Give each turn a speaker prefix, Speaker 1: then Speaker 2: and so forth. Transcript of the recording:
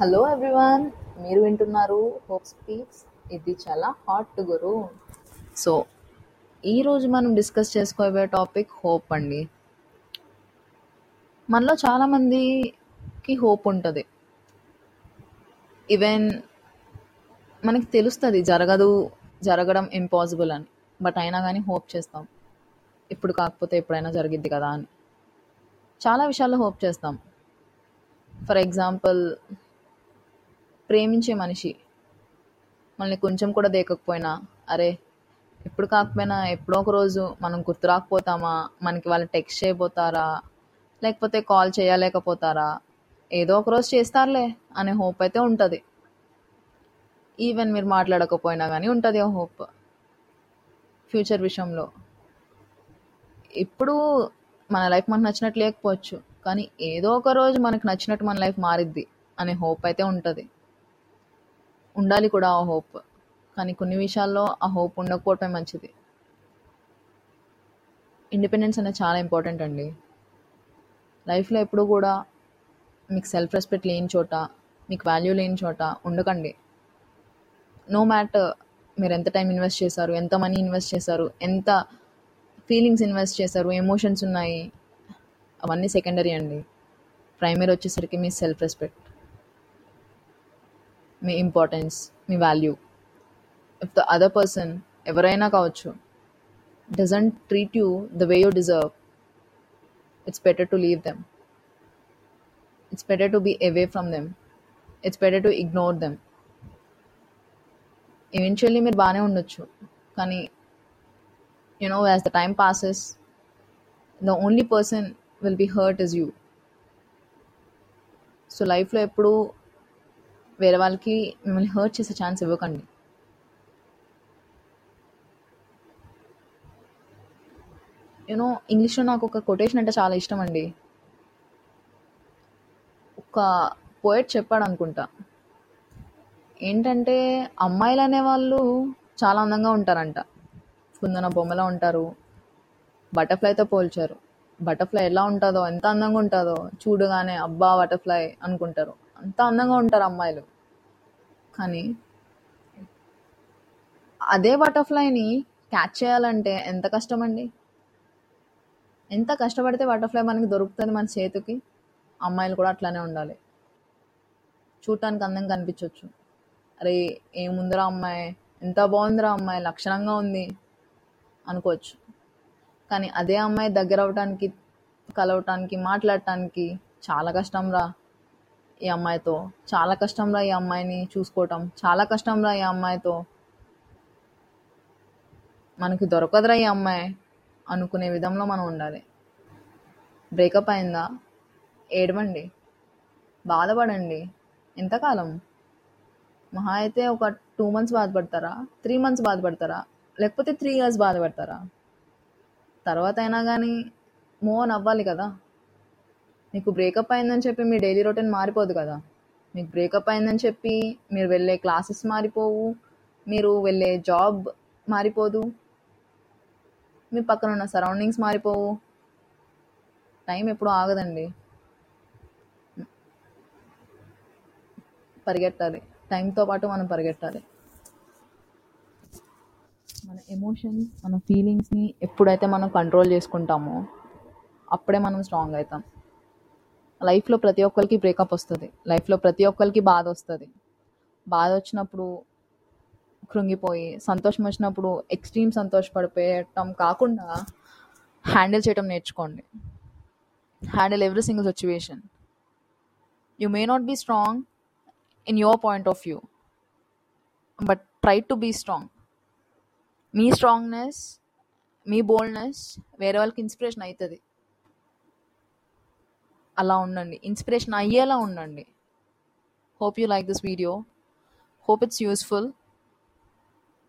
Speaker 1: Hello everyone మీరు వింటున్నారు hope speaks ఇది చాలా హాట్ గురు. సో ఈరోజు మనం డిస్కస్ చేసుకోబోయే టాపిక్ హోప్ అండి. మనలో చాలామందికి హోప్ ఉంటుంది. ఈవెన్ మనకి తెలుస్తుంది జరగదు జరగడం ఇంపాసిబుల్ అని. బట్ అయినా కానీ హోప్ చేస్తాం. ఇప్పుడు కాకపోతే ఎప్పుడైనా జరిగిద్ది కదా అని. చాలా విషయాల్లో హోప్ చేస్తాం. ఫర్ ఎగ్జాంపుల్ ప్రేమించే మనిషి. మనల్ని కొంచెం కూడా దేకకపోయినా అరే ఎప్పుడు కాకపోయినా ఎప్పుడో ఒక రోజు మనం గుర్తు రాకపోతామా? మనకి వాళ్ళు టెక్స్ట్ చేయబోతారా? లేకపోతే కాల్ చేయలేకపోతారా? ఏదో ఒక రోజు చేస్తారులే అనే హోప్ అయితే ఉంటుంది. ఈవెన్ మీరు మాట్లాడకపోయినా కానీ ఉంటుంది ఆ హోప్. ఫ్యూచర్ విషయంలో. ఇప్పుడు మన లైఫ్ మనకు నచ్చినట్టు లేకపోవచ్చు కానీ ఏదో ఒక రోజు మనకు నచ్చినట్టు మన లైఫ్ మారిద్ది అనే హోప్ అయితే ఉంటుంది. ఉండాలి కూడా ఆ హోప్. కానీ కొన్ని విషయాల్లో ఆ హోప్ ఉండకపోవటమే మంచిది. ఇండిపెండెన్స్ అనేది చాలా ఇంపార్టెంట్ అండి. లైఫ్లో ఎప్పుడు కూడా మీకు సెల్ఫ్ రెస్పెక్ట్ లేని చోట మీకు వాల్యూ లేని చోట ఉండకండి. నో మ్యాటర్ మీరు ఎంత టైం ఇన్వెస్ట్ చేశారు ఎంత మనీ ఇన్వెస్ట్ చేశారు ఎంత ఫీలింగ్స్ ఇన్వెస్ట్ చేశారు ఎమోషన్స్ ఉన్నాయి అవన్నీ సెకండరీ అండి. ప్రైమరీ వచ్చేసరికి మీ సెల్ఫ్ రెస్పెక్ట్ మీ importance me value if the other person ఎవరైనా కావచ్చు doesn't treat you the way you deserve it's better to leave them it's better to be away from them it's better to ignore them eventually మీరు బాగానే ఉండొచ్చు కానీ you know as the time passes the only person will be hurt is you so లైఫ్లో ఎప్పుడు వేరే వాళ్ళకి మిమ్మల్ని hurt చేసే ఛాన్స్ ఇవ్వకండి. యూనో ఇంగ్లీష్లో నాకు ఒక కొటేషన్ అంటే చాలా ఇష్టం అండి. ఒక పోయట్ చెప్పాడు అనుకుంటా. ఏంటంటే అమ్మాయిలు అనేవాళ్ళు చాలా అందంగా ఉంటారంట. కుందన బొమ్మలా ఉంటారు. బటర్ఫ్లైతో పోల్చారు. బటర్ఫ్లై ఎలా ఉంటుందో ఎంత అందంగా ఉంటుందో చూడగానే అబ్బా బటర్ఫ్లై అనుకుంటారు. అంత అందంగా ఉంటారు అమ్మాయిలు. కానీ అదే బటర్ఫ్లైని క్యాచ్ చేయాలంటే ఎంత కష్టం అండి ఎంత కష్టపడితే బటర్ఫ్లై మనకి దొరుకుతుంది మన చేతికి? అమ్మాయిలు కూడా అట్లానే ఉండాలి. చూడటానికి అందంగా కనిపించవచ్చు అరే ఏముందిరా అమ్మాయి? ఎంత బాగుందిరా అమ్మాయి? లక్షణంగా ఉంది అనుకోవచ్చు. కానీ అదే అమ్మాయి దగ్గర అవటానికి కలవటానికి మాట్లాడటానికి చాలా కష్టం రా ఈ అమ్మాయితో. చాలా కష్టంరా ఈ అమ్మాయిని చూసుకోవటం. చాలా కష్టంరా ఈ అమ్మాయితో. మనకి దొరకదురా ఈ అమ్మాయి అనుకునే విధంలో మనం ఉండాలి. బ్రేకప్ అయిందా? ఏడవండి. బాధపడండి. ఎంతకాలం? మహా అయితే ఒక టూ మంత్స్ బాధపడతారా? త్రీ మంత్స్ బాధపడతారా? లేకపోతే త్రీ ఇయర్స్ బాధపడతారా? తర్వాత అయినా కానీ మూవ్ అవ్వాలి కదా. మీకు బ్రేకప్ అయిందని చెప్పి మీ డైలీ రొటీన్ మారిపోదు కదా. మీకు బ్రేకప్ అయిందని చెప్పి మీరు వెళ్ళే క్లాసెస్ మారిపోవు. మీరు వెళ్ళే జాబ్ మారిపోదు. మీ పక్కన ఉన్న సరౌండింగ్స్ మారిపోవు. టైం ఎప్పుడు ఆగదండి. పరిగెట్టాలి టైంతో పాటు మనం పరిగెట్టాలి మన ఎమోషన్స్ మన ఫీలింగ్స్ని ఎప్పుడైతే మనం కంట్రోల్ చేసుకుంటామో అప్పుడే మనం స్ట్రాంగ్ అవుతాం. లైఫ్లో ప్రతి ఒక్కరికి బ్రేకప్ వస్తుంది. లైఫ్లో ప్రతి ఒక్కరికి బాధ వస్తుంది. బాధ వచ్చినప్పుడు కృంగిపోయి సంతోషం వచ్చినప్పుడు ఎక్స్ట్రీమ్ సంతోషపడిపోయటం కాకుండా హ్యాండిల్ చేయటం నేర్చుకోండి. Handle every single situation. You may not be strong in your point of view but try to be strong. Me strongness మీ బోల్డ్నెస్ వేరే వాళ్ళకి ఇన్స్పిరేషన్ అవుతుంది అలా ఉండండి. ఇన్స్పిరేషన్ అయ్యేలా ఉండండి. Hope you like this video hope it's useful